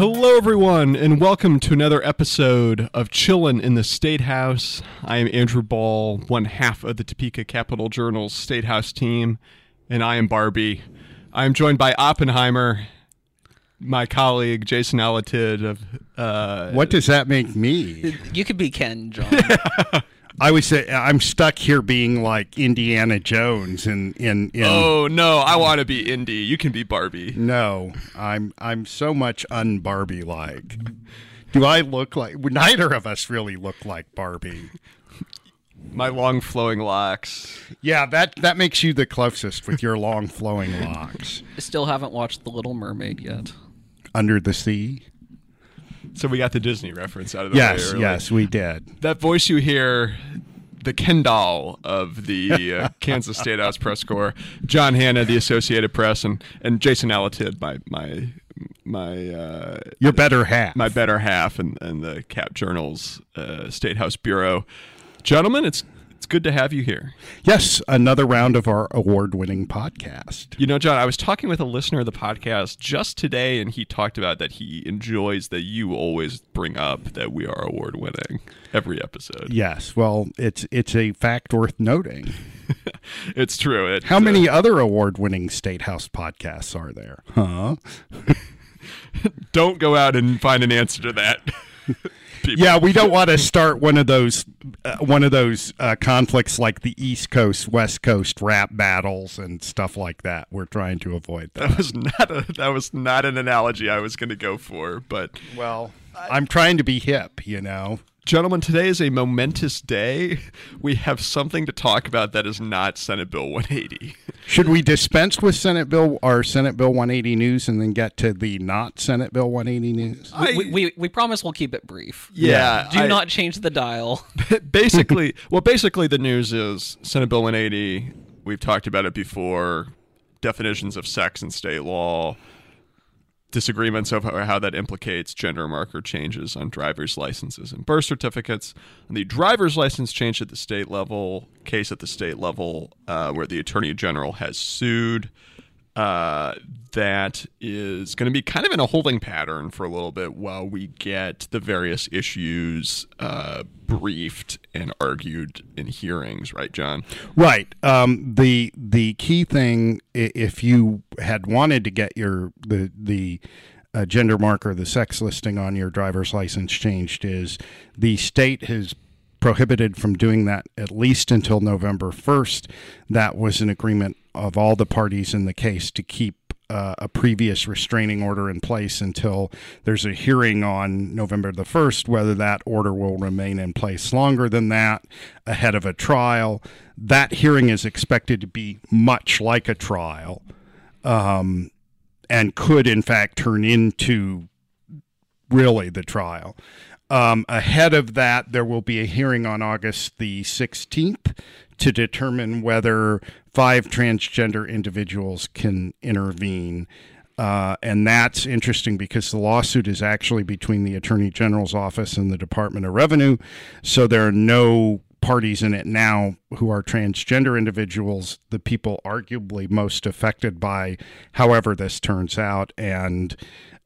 Hello, everyone, and welcome to another episode of Chillin' in the State House. I am Andrew Bahl, one half of the Topeka Capital Journal's State House team, and I am Barbie. I am joined by Oppenheimer, my colleague Jason Alatidd of uh, What does that make me? You could be Ken, John. I would say I'm stuck here being like Indiana Jones and in, in, Oh no, I want to be Indy. You can be Barbie. no, I'm I'm so much un Barbie like. Do I look like neither of us really look like Barbie? My long flowing locks. Yeah, that that makes you the closest with your long flowing locks I Still haven't watched The Little Mermaid yet. under the sea. So we got the Disney reference out of the way. Yes, yes, we did. that voice you hear the Ken doll of the uh, Kansas State House press corps, John Hanna, the Associated Press, and, and Jason Alatidd, my my my uh, Your better half. my better half, and, and the Cap Journal's uh, State House bureau. Gentlemen, it's good to have you here. yes, another round of our award-winning podcast. You know, John, I was talking with a listener of the podcast just today, and he talked about that he enjoys that you always bring up that we are award winning every episode. Yes, well, it's it's a fact worth noting. It's true. It, How uh, many other award-winning State House podcasts are there? Huh? don't go out and find an answer to that. People. Yeah, we don't want to start one of those uh, one of those uh, conflicts like the East Coast West Coast rap battles and stuff like that. We're trying to avoid that. That was not a that was not an analogy I was going to go for, but Well, I'm trying to be hip, you know. Gentlemen, today is a momentous day. We have something to talk about that is not Senate Bill 180. Should we dispense with Senate Bill or Senate Bill 180 news and then get to the not Senate Bill 180 news? I- we, we, we promise we'll keep it brief. yeah, Do I- not change the dial. basically, well, basically, the news is Senate Bill 180. We've talked about it before. Definitions of sex in state law, disagreements over how that implicates gender marker changes on driver's licenses and birth certificates. And the driver's license change at the state level, case at the state level, uh, where the attorney general has sued. Uh, that is going to be kind of in a holding pattern for a little bit while we get the various issues uh, briefed and argued in hearings, right, John? Right. Um, the the key thing, if you had wanted to get your the the uh, gender marker, the sex listing on your driver's license changed, is the state has prohibited from doing that at least until November first. That was an agreement of all the parties in the case to keep. Uh, a previous restraining order in place until there's a hearing on November the 1st, whether that order will remain in place longer than that ahead of a trial. That hearing is expected to be much like a trial um, and could, in fact, turn into really the trial. Um, ahead of that, there will be a hearing on August the 16th to determine whether five transgender individuals can intervene. Uh, and that's interesting because the lawsuit is actually between the Attorney General's office and the Department of Revenue. So there are no parties in it now who are transgender individuals, the people arguably most affected by however this turns out. And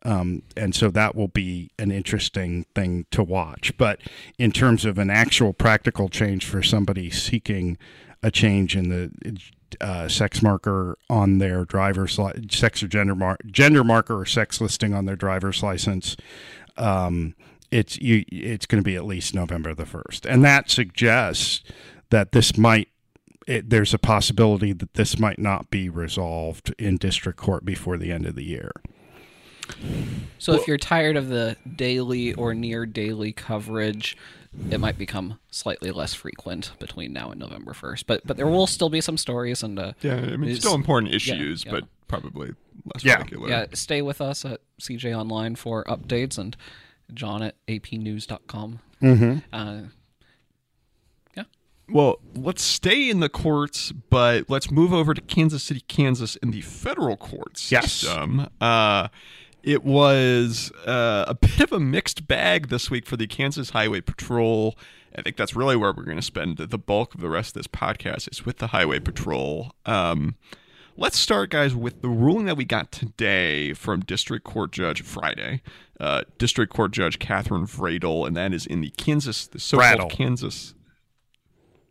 um, and so that will be an interesting thing to watch. But in terms of an actual practical change for somebody seeking a change in the uh, sex marker on their driver's li- sex or gender mar- gender marker or sex listing on their driver's license, um, it's you it's going to be at least November the 1st. And that suggests that this might it, there's a possibility that this might not be resolved in district court before the end of the year. So if you're tired of the daily or near daily coverage, it might become slightly less frequent between now and November 1st. But but there will still be some stories and uh, Yeah, I mean, it's it's- still important issues, yeah. but probably less Yeah. regular. yeah, stay with us at CJ Online for updates and John at apnews.com. Mm-hmm. Uh, yeah. Well, let's stay in the courts, but let's move over to Kansas City, Kansas, in the federal courts Yes. system. Uh, it was uh, a bit of a mixed bag this week for the Kansas Highway Patrol. I think that's really where we're going to spend the bulk of the rest of this podcast is with the Highway Patrol. Um, let's start, guys, with the ruling that we got today from District Court Judge Friday, uh, District Court Judge Kathryn Vratil, and that is in the Kansas, the so-called Vradel. Kansas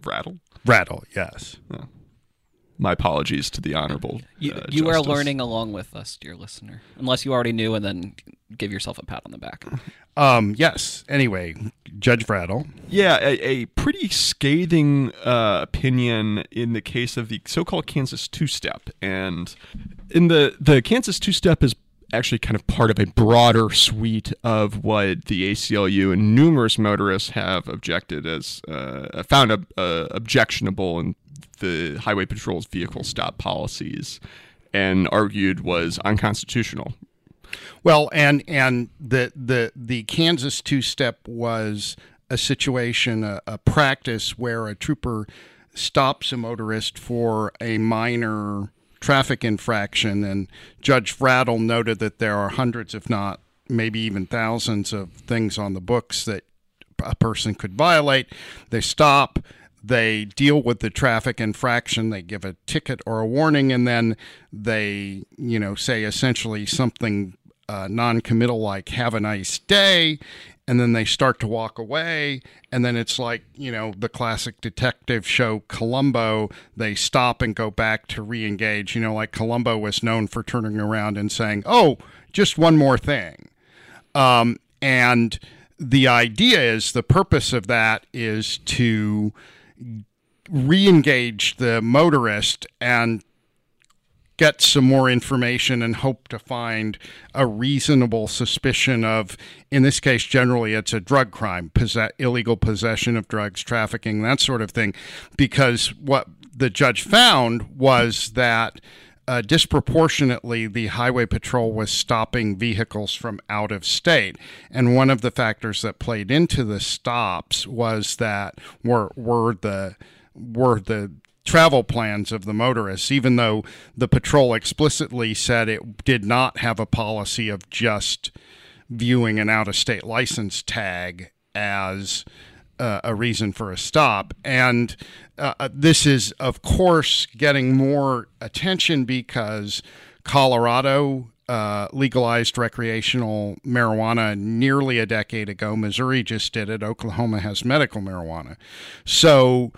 Rattle. Rattle, yes. My apologies to the honorable. You, uh, you are learning along with us, dear listener. Unless you already knew, and then give yourself a pat on the back. Um, yes. Anyway, Judge Vratil. Yeah, a, a pretty scathing uh, opinion in the case of the so-called Kansas two-step, and in the the Kansas two-step is actually kind of part of a broader suite of what the ACLU and numerous motorists have objected as uh, found uh, uh, objectionable in the Highway Patrol's vehicle stop policies, and argued was unconstitutional. Well, and and the the the Kansas two step was a situation, a, a practice where a trooper stops a motorist for a minor traffic infraction, and Judge Vratil noted that there are hundreds, if not maybe even thousands, of things on the books that a person could violate. They stop. They deal with the traffic infraction. They give a ticket or a warning, and then they, you know, say essentially something uh, non-committal like "Have a nice day," and then they start to walk away. And then it's like, you know, the classic detective show Columbo. They stop and go back to re-engage. You know, like Columbo was known for turning around and saying, "Oh, just one more thing." Um, and the idea is the purpose of that is to re-engage the motorist and get some more information and hope to find a reasonable suspicion of in this case generally it's a drug crime possess- illegal possession of drugs trafficking that sort of thing. Because what the judge found was that uh, disproportionately, the highway patrol was stopping vehicles from out of state, and one of the factors that played into the stops was that were were the were the travel plans of the motorists, even though the patrol explicitly said it did not have a policy of just viewing an out of state license tag as uh, a reason for a stop. And uh, this is, of course, getting more attention because Colorado uh, legalized recreational marijuana nearly a decade ago. Missouri just did it. Oklahoma has medical marijuana. So,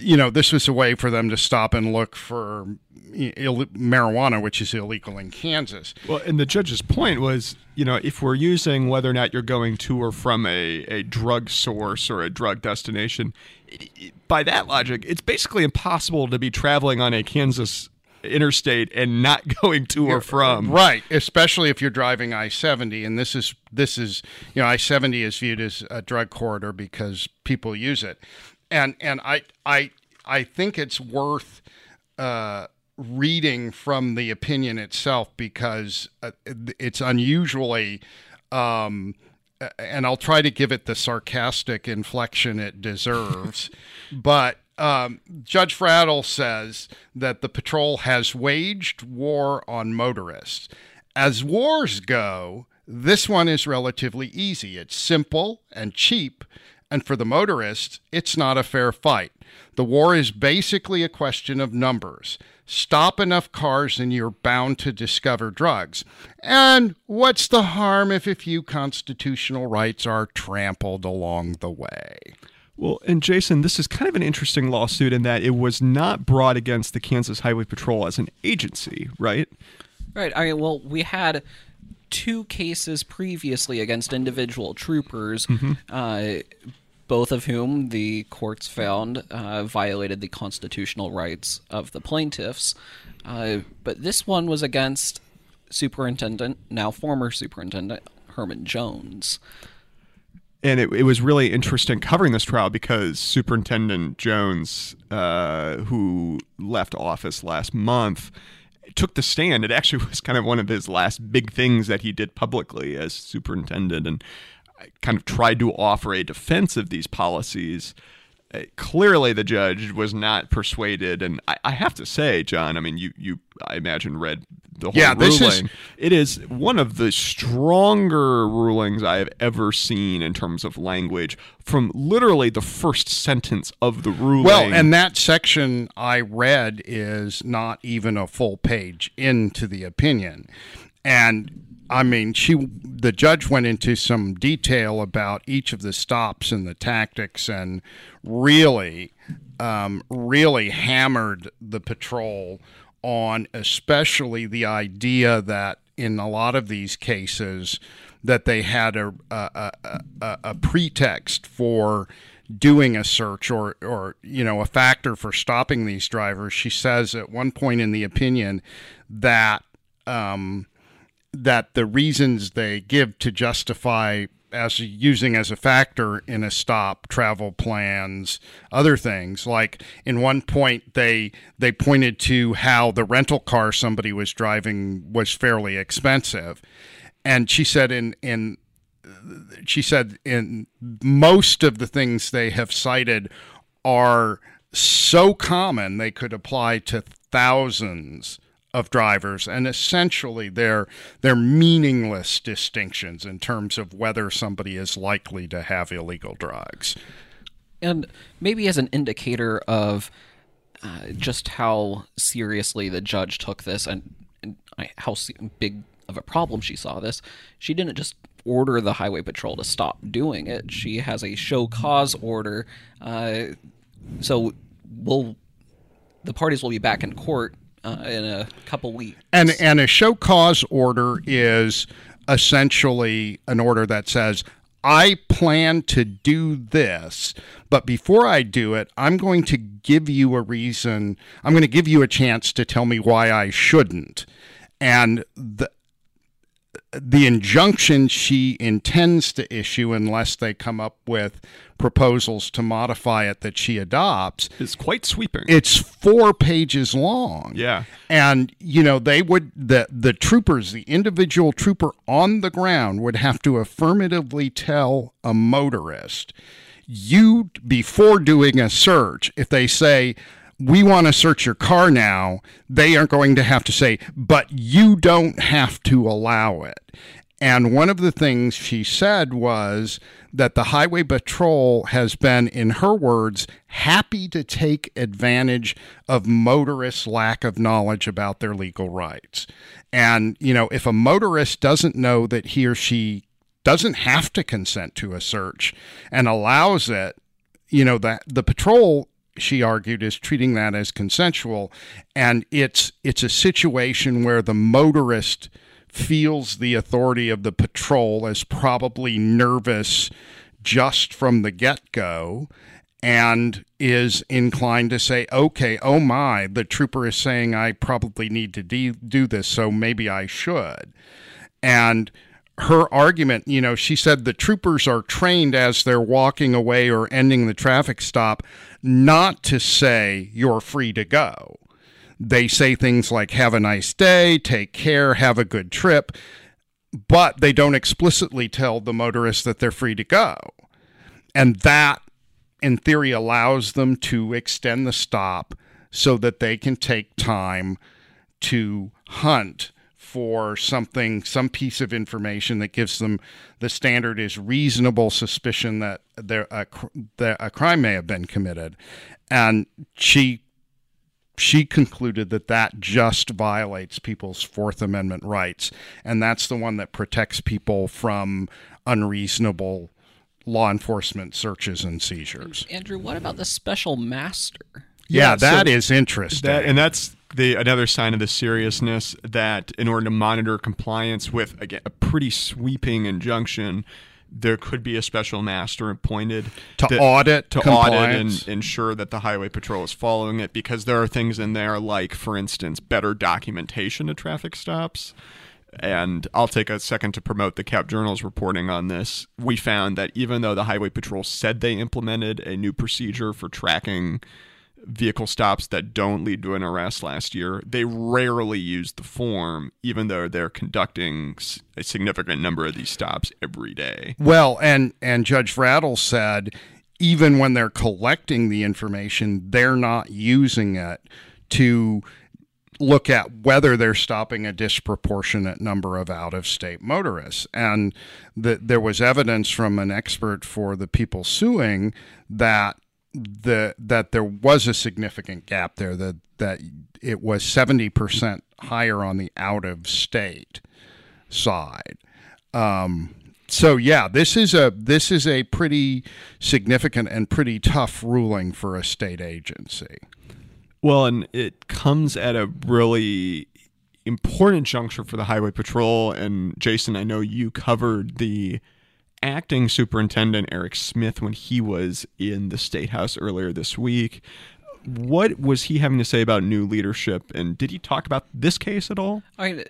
you know, this was a way for them to stop and look for Ill- marijuana, which is illegal in Kansas. Well, and the judge's point was, you know, if we're using whether or not you're going to or from a, a drug source or a drug destination, it, it, by that logic, it's basically impossible to be traveling on a Kansas interstate and not going to or from. Right, especially if you're driving I-70 and this is this is, you know, I-70 is viewed as a drug corridor because people use it. And and I I I think it's worth uh reading from the opinion itself because uh, it's unusually um and I'll try to give it the sarcastic inflection it deserves. but um, Judge Vratil says that the patrol has waged war on motorists. As wars go, this one is relatively easy. It's simple and cheap, and for the motorists, it's not a fair fight. The war is basically a question of numbers. Stop enough cars and you're bound to discover drugs. And what's the harm if a few constitutional rights are trampled along the way? Well, and Jason, this is kind of an interesting lawsuit in that it was not brought against the Kansas Highway Patrol as an agency, right? Right. I mean, well, we had two cases previously against individual troopers, uh, both of whom the courts found uh, violated the constitutional rights of the plaintiffs. Uh, but this one was against Superintendent, now former Superintendent Herman Jones. and it, it was really interesting covering this trial because Superintendent Jones, uh, who left office last month, took the stand. It actually was kind of one of his last big things that he did publicly as superintendent and kind of tried to offer a defense of these policies. Uh, clearly, the judge was not persuaded, and I, I have to say, John. I mean, you, you, I imagine read the whole Yeah, this is- ruling. It is one of the stronger rulings I have ever seen in terms of language from literally the first sentence of the ruling. Well, and that section I read is not even a full page into the opinion. And I mean, she the judge went into some detail about each of the stops and the tactics and really um, really hammered the patrol on especially the idea that in a lot of these cases that they had a a, a, a, pretext for doing a search or or you know a factor for stopping these drivers. She says at one point in the opinion that um, that the reasons they give to justify as using as a factor in a stop travel plans other things. Like in one point they they pointed to how the rental car somebody was driving was fairly expensive. And she said in in she said in most of the things they have cited are so common they could apply to thousands of drivers and essentially they're they're meaningless distinctions in terms of whether somebody is likely to have illegal drugs. And maybe as an indicator of uh, just how seriously the judge took this and, and how big of a problem she saw this, she didn't just order the highway patrol to stop doing it. She has a show cause order. Uh, so we'll the parties will be back in court uh, in a couple weeks. And and a show cause order is essentially an order that says I plan to do this, but before I do it, I'm going to give you a reason. I'm going to give you a chance to tell me why I shouldn't. And the the injunction she intends to issue unless they come up with proposals to modify it that she adopts is quite sweeping. it's four pages long Yeah. and you know they would the the troopers the individual trooper on the ground would have to affirmatively tell a motorist you before doing a search if they say we want to search your car now they are going to have to say but you don't have to allow it and one of the things she said was that the Highway Patrol has been, in her words, happy to take advantage of motorists' lack of knowledge about their legal rights. And, you know, if a motorist doesn't know that he or she doesn't have to consent to a search and allows it, you know, that the patrol she argued is treating that as consensual and it's it's a situation where the motorist feels the authority of the patrol as probably nervous just from the get-go and is inclined to say okay oh my the trooper is saying i probably need to de- do this so maybe i should and her argument, you know, she said the troopers are trained as they're walking away or ending the traffic stop not to say you're free to go. They say things like have a nice day, take care, have a good trip, but they don't explicitly tell the motorist that they're free to go. And that, in theory, allows them to extend the stop so that they can take time to hunt for something, some piece of information that gives them the standard is reasonable suspicion that there a, a crime may have been committed, and she she concluded that that just violates people's Fourth Amendment rights, and that's the one that protects people from unreasonable law enforcement searches and seizures. Andrew, what about the special master? Yeah, Yeah, that so is interesting. That and that's the another sign of the seriousness that in order to monitor compliance with again a pretty sweeping injunction, there could be a special master appointed To that- audit to audit and ensure that the highway patrol is following it because there are things in there like for instance better documentation of traffic stops and I'll take a second to promote the Cap Journal's reporting on this. We found that even though the Highway Patrol said they implemented a new procedure for tracking vehicle stops that don't lead to an arrest last year, they rarely use the form, even though they're conducting a significant number of these stops every day. Well, and and Judge Vratil said even when they're collecting the information, they're not using it to look at whether they're stopping a disproportionate number of out-of-state motorists. And that there was evidence from an expert for the people suing that the that there was a significant gap there that that it was 70% higher on the out of state side um, so yeah, this is a this is a pretty significant and pretty tough ruling for a state agency. Well, and it comes at a really important juncture for the Highway Patrol. And Jason, I know you covered the acting superintendent, Erik Smith, when he was in the State House earlier this week. What was he having to say about new leadership? And did he talk about this case at all? All right.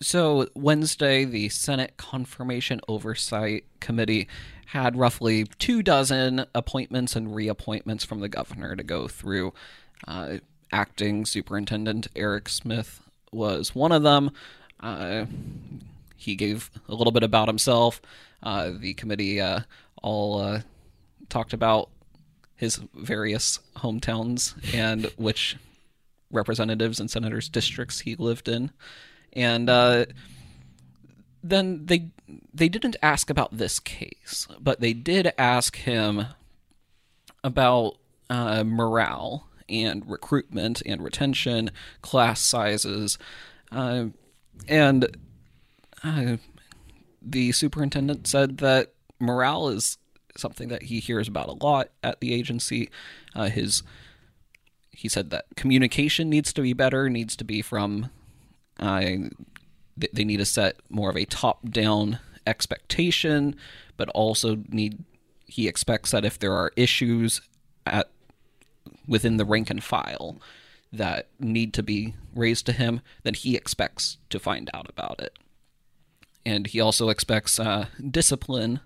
So Wednesday, the Senate Confirmation Oversight Committee had roughly two dozen appointments and reappointments from the governor to go through. Uh, acting Superintendent Erik Smith was one of them. Uh, he gave a little bit about himself. Uh, the committee uh, all uh, talked about his various hometowns and which representatives and senators' districts he lived in, and uh, then they they didn't ask about this case, but they did ask him about uh, morale and recruitment and retention, class sizes, uh, and the superintendent said that morale is something that he hears about a lot at the agency. Uh, his he said that communication needs to be better, needs to be from uh, th- they need to set more of a top-down expectation, but also need he expects that if there are issues at within the rank and file that need to be raised to him, then he expects to find out about it. And he also expects uh, discipline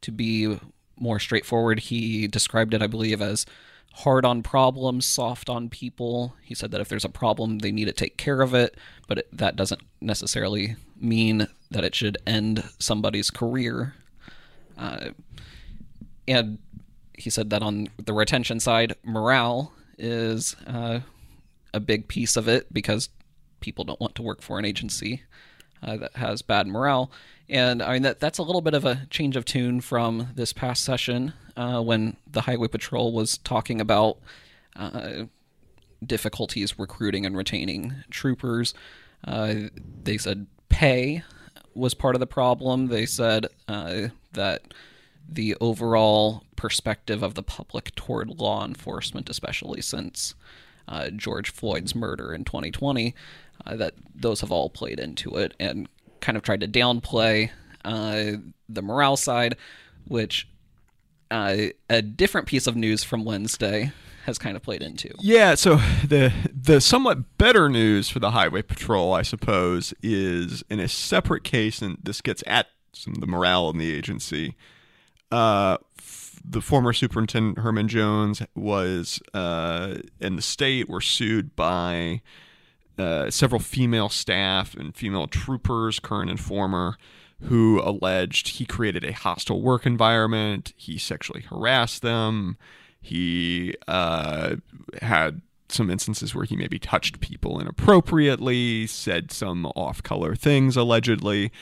to be more straightforward. He described it, I believe, as hard on problems, soft on people. He said that if there's a problem, they need to take care of it, but it, that doesn't necessarily mean that it should end somebody's career. Uh, and he said that on the retention side, morale is uh, a big piece of it because people don't want to work for an agency uh, that has bad morale. And I mean that that's a little bit of a change of tune from this past session uh, when the Highway Patrol was talking about uh, difficulties recruiting and retaining troopers. Uh, they said pay was part of the problem. They said uh, that the overall perspective of the public toward law enforcement, especially since uh, George Floyd's murder in 2020, uh, that those have all played into it and kind of tried to downplay uh, the morale side, which uh, a different piece of news from Wednesday has kind of played into. Yeah, so the the somewhat better news for the highway patrol, I suppose, is in a separate case, and this gets at some of the morale in the agency. Uh, the former superintendent Herman Jones was uh, and the state were sued by uh, several female staff and female troopers, current and former, who alleged he created a hostile work environment. He sexually harassed them. He uh, had some instances where he maybe touched people inappropriately, said some off color things allegedly.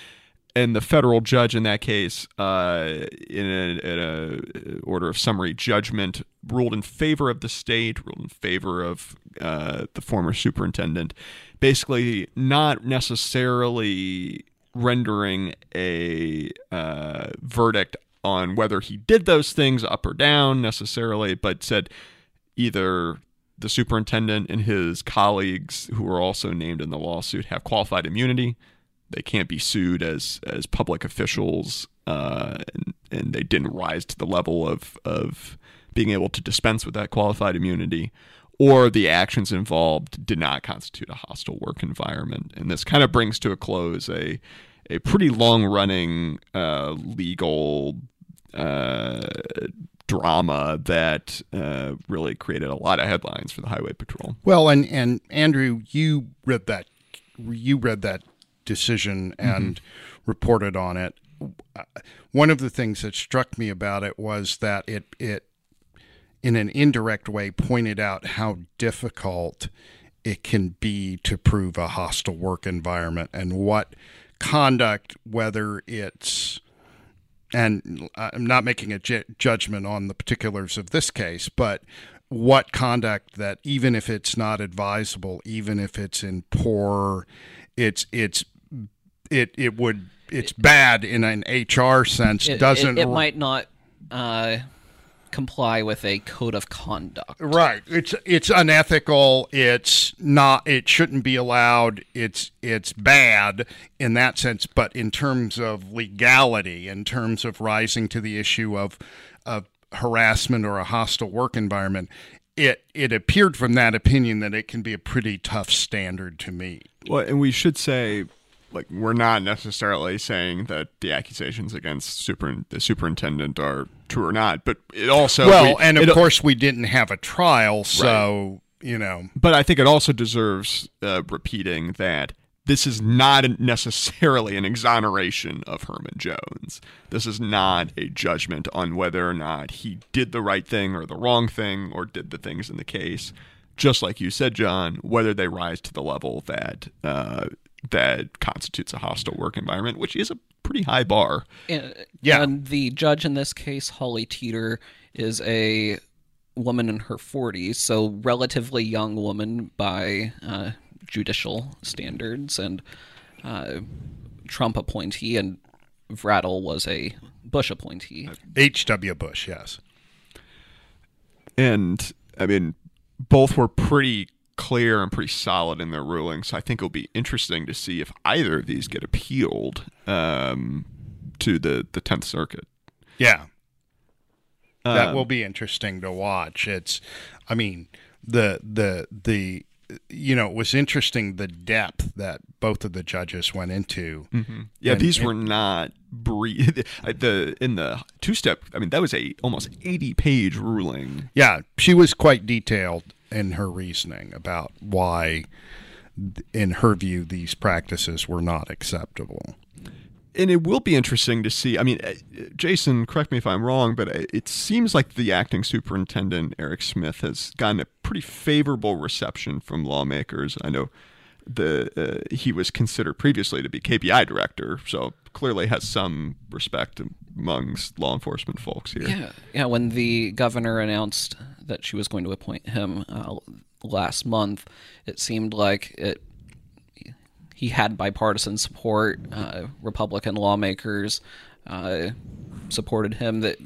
And the federal judge in that case, uh, in, a, in a order of summary judgment, ruled in favor of the state, ruled in favor of uh, the former superintendent, basically not necessarily rendering a uh, verdict on whether he did those things up or down necessarily, but said either the superintendent and his colleagues, who were also named in the lawsuit, have qualified immunity. They can't be sued as as public officials, uh, and, and they didn't rise to the level of of being able to dispense with that qualified immunity, or the actions involved did not constitute a hostile work environment. And this kind of brings to a close a a pretty long running uh, legal uh, drama that uh, really created a lot of headlines for the Highway Patrol. Well, and and Andrew, you read that you read that decision mm-hmm. and reported on it. One of the things that struck me about it was that it it in an indirect way pointed out how difficult it can be to prove a hostile work environment and what conduct whether it's and I'm not making a ju- judgment on the particulars of this case, but what conduct that even if it's not advisable, even if it's in poor, it's it's it it would it's bad in an HR sense. It, doesn't it, it might not uh, comply with a code of conduct. Right. It's it's unethical. It's not. It shouldn't be allowed. It's it's bad in that sense. But in terms of legality, in terms of rising to the issue of of harassment or a hostile work environment, it it appeared from that opinion that it can be a pretty tough standard to meet. Well, and we should say, like, we're not necessarily saying that the accusations against super the superintendent are true or not, but it also Well, we- and of it- course we didn't have a trial, so you know. but I think it also deserves uh, repeating that this is not necessarily an exoneration of Herman Jones. This is not a judgment on whether or not he did the right thing or the wrong thing or did the things in the case. Just like you said, John, whether they rise to the level that uh, that constitutes a hostile work environment, which is a pretty high bar. Uh, Yeah. And the judge in this case, Holly Teeter, is a woman in her 40s, so relatively young woman by uh, judicial standards, and uh, Trump appointee, and Vratil was a Bush appointee. H.W. Bush, yes. And I mean, both were pretty clear and pretty solid in their rulings. So I think it'll be interesting to see if either of these get appealed um, to the the Tenth Circuit. Yeah. That Um, will be interesting to watch. It's I mean, the the the you know, it was interesting the depth that both of the judges went into. Yeah, And- these and- were not brief. The in the two step. I mean, that was a almost eighty page ruling. Yeah, she was quite detailed in her reasoning about why in her view these practices were not acceptable. and it will be interesting to see. I mean, uh, Jason, correct me if I'm wrong, but uh, it seems like the acting superintendent Erik Smith has gotten a pretty favorable reception from lawmakers. I know the uh, he was considered previously to be KBI director, so clearly has some respect amongst law enforcement folks here. Yeah, yeah. When the governor announced that she was going to appoint him uh, last month, it seemed like it. He had bipartisan support. Uh, Republican lawmakers uh, supported him. That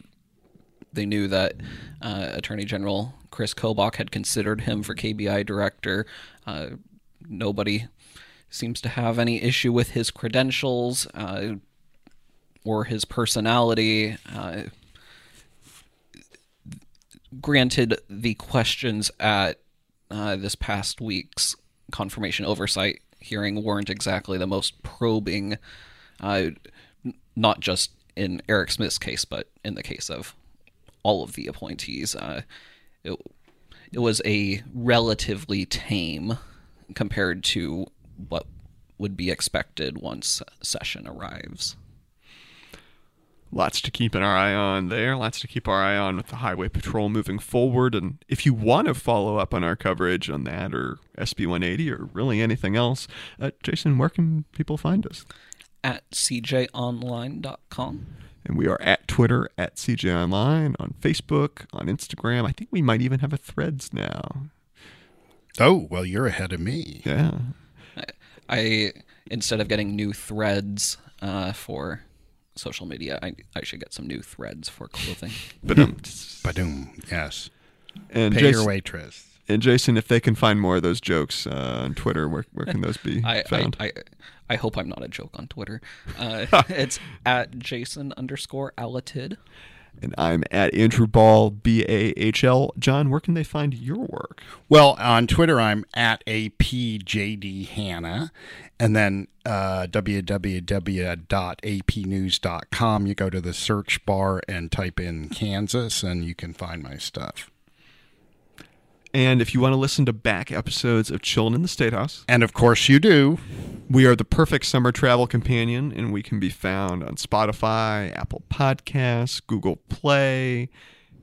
they knew that uh, Attorney General Chris Kobach had considered him for KBI director. Uh, nobody seems to have any issue with his credentials uh, or his personality. Uh, granted, the questions at uh, this past week's confirmation oversight hearing weren't exactly the most probing, uh, not just in Erik Smith's case, but in the case of all of the appointees. Uh, it, it was a relatively tame compared to what would be expected once session arrives. Lots to keep an eye on there. Lots to keep our eye on with the Highway Patrol moving forward. And if you want to follow up on our coverage on that or SB 180 or really anything else, uh, Jason, where can people find us? At cjonline.com. And we are at Twitter, at CJ Online, on Facebook, on Instagram. I think we might even have a threads now. Oh, well you're ahead of me. Yeah. I instead of getting new threads uh, for social media, I, I should get some new threads for clothing. But um, Badoom. Yes. and Pay your Jason, waitress. And Jason, if they can find more of those jokes uh, on Twitter, where where can those be I, I, found? I I hope I'm not a joke on Twitter. Uh, it's at Jason underscore Alatidd. And I'm at Andrew Ball B A H L. John, where can they find your work? Well, on Twitter, I'm at APJDHanna. And then uh, www.apnews.com. You go to the search bar and type in Kansas, and you can find my stuff. And if you want to listen to back episodes of Chillin' in the State House, And of course, you do. we are the perfect summer travel companion, and we can be found on Spotify, Apple Podcasts, Google Play,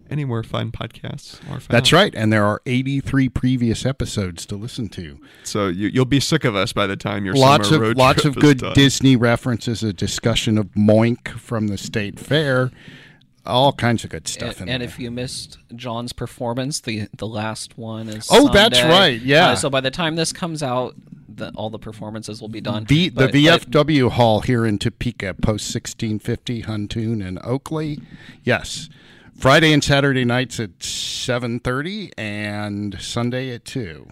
anywhere fine podcasts are found. That's right. And there are 83 previous episodes to listen to. So you, you'll be sick of us by the time your lots summer of road lots of good done. Disney references, a discussion of Moink from the State Fair, all kinds of good stuff And, in and there. if you missed John's performance, the the last one is. Oh, that's right, yeah. Uh, so by the time this comes out, the, all the performances will be done. V, But- the but- VFW Hall here in Topeka, post 1650, Huntoon and Oakley. Yes. Friday and Saturday nights at 7.30 and Sunday at 2.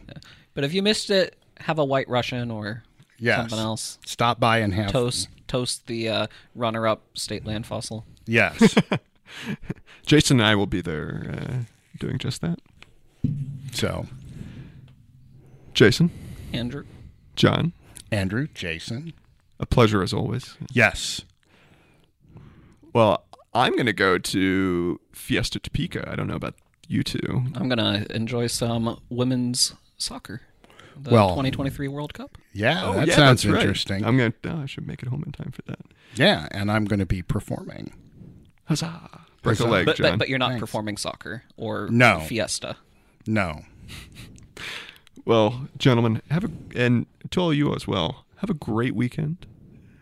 But if you missed it, have a White Russian or Yes. something else. Stop by and have Toast toast the uh, runner-up state land fossil. Yes. Jason and I will be there uh, doing just that. so, Jason, Andrew. John, Andrew, Jason. a pleasure as always. Yes. Well, I'm going to go to Fiesta Topeka. I don't know about you two. I'm gonna enjoy some women's soccer. The Well- 2023 World Cup. Yeah, that Oh, yeah, sounds that's right. interesting. I'm going to, oh, I should make it home in time for that. yeah, and I'm going to be performing. Huzzah. Break a leg, But, John. but but you're not Thanks. performing soccer or No. Fiesta. No. Well, gentlemen, have a and to all you as well. Have a great weekend.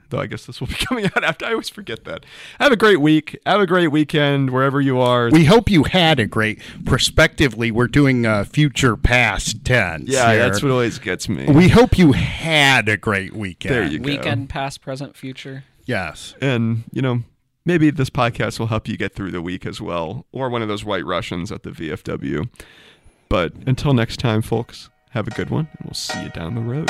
Though I guess this will be coming out after. I always forget that. Have a great week. Have a great weekend wherever you are. We hope you had a great. Prospectively, we're doing uh, future past tense. yeah, here. that's what always gets me. We hope you had a great weekend. There you go. Weekend, past, present, future. Yes. and you know maybe this podcast will help you get through the week as well, or one of those White Russians at the VFW. But until next time, folks, have a good one, and we'll see you down the road.